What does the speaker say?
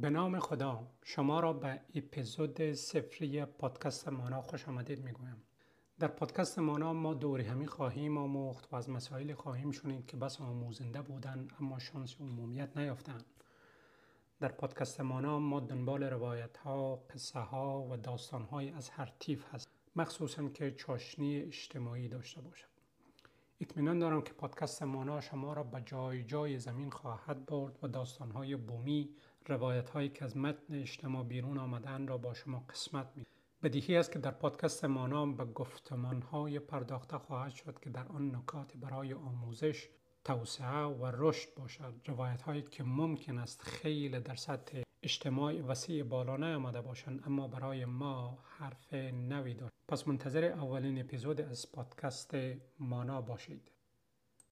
به نام خدا شما را به اپیزود سفری پادکست مانا خوش آمدید می‌گویم. در پادکست مانا ما دوری همی خواهیم آموخت و از مسائل خواهیم شنید که بس آموزنده بودند اما شانس عمومیت نیافتند. در پادکست مانا ما دنبال روایت ها، قصه ها و داستان های از هر تیف هست مخصوصا که چاشنی اجتماعی داشته باشد اطمینان دارم که پادکست مانا شما را به جای جای زمین خواهد برد و داستانهای بومی روایت هایی که از متن اجتماع بیرون آمدن را با شما قسمت می بدیهی است که در پادکست مانا به گفتمان های پرداخته خواهد شد که در آن نکات برای آموزش توسعه و رشد باشد. روایت هایی که ممکن است خیلی در سطح اجتماع وسیع بالا نیامده باشند اما برای ما حرف نوی پس منتظر اولین اپیزود از پادکست مانا باشید.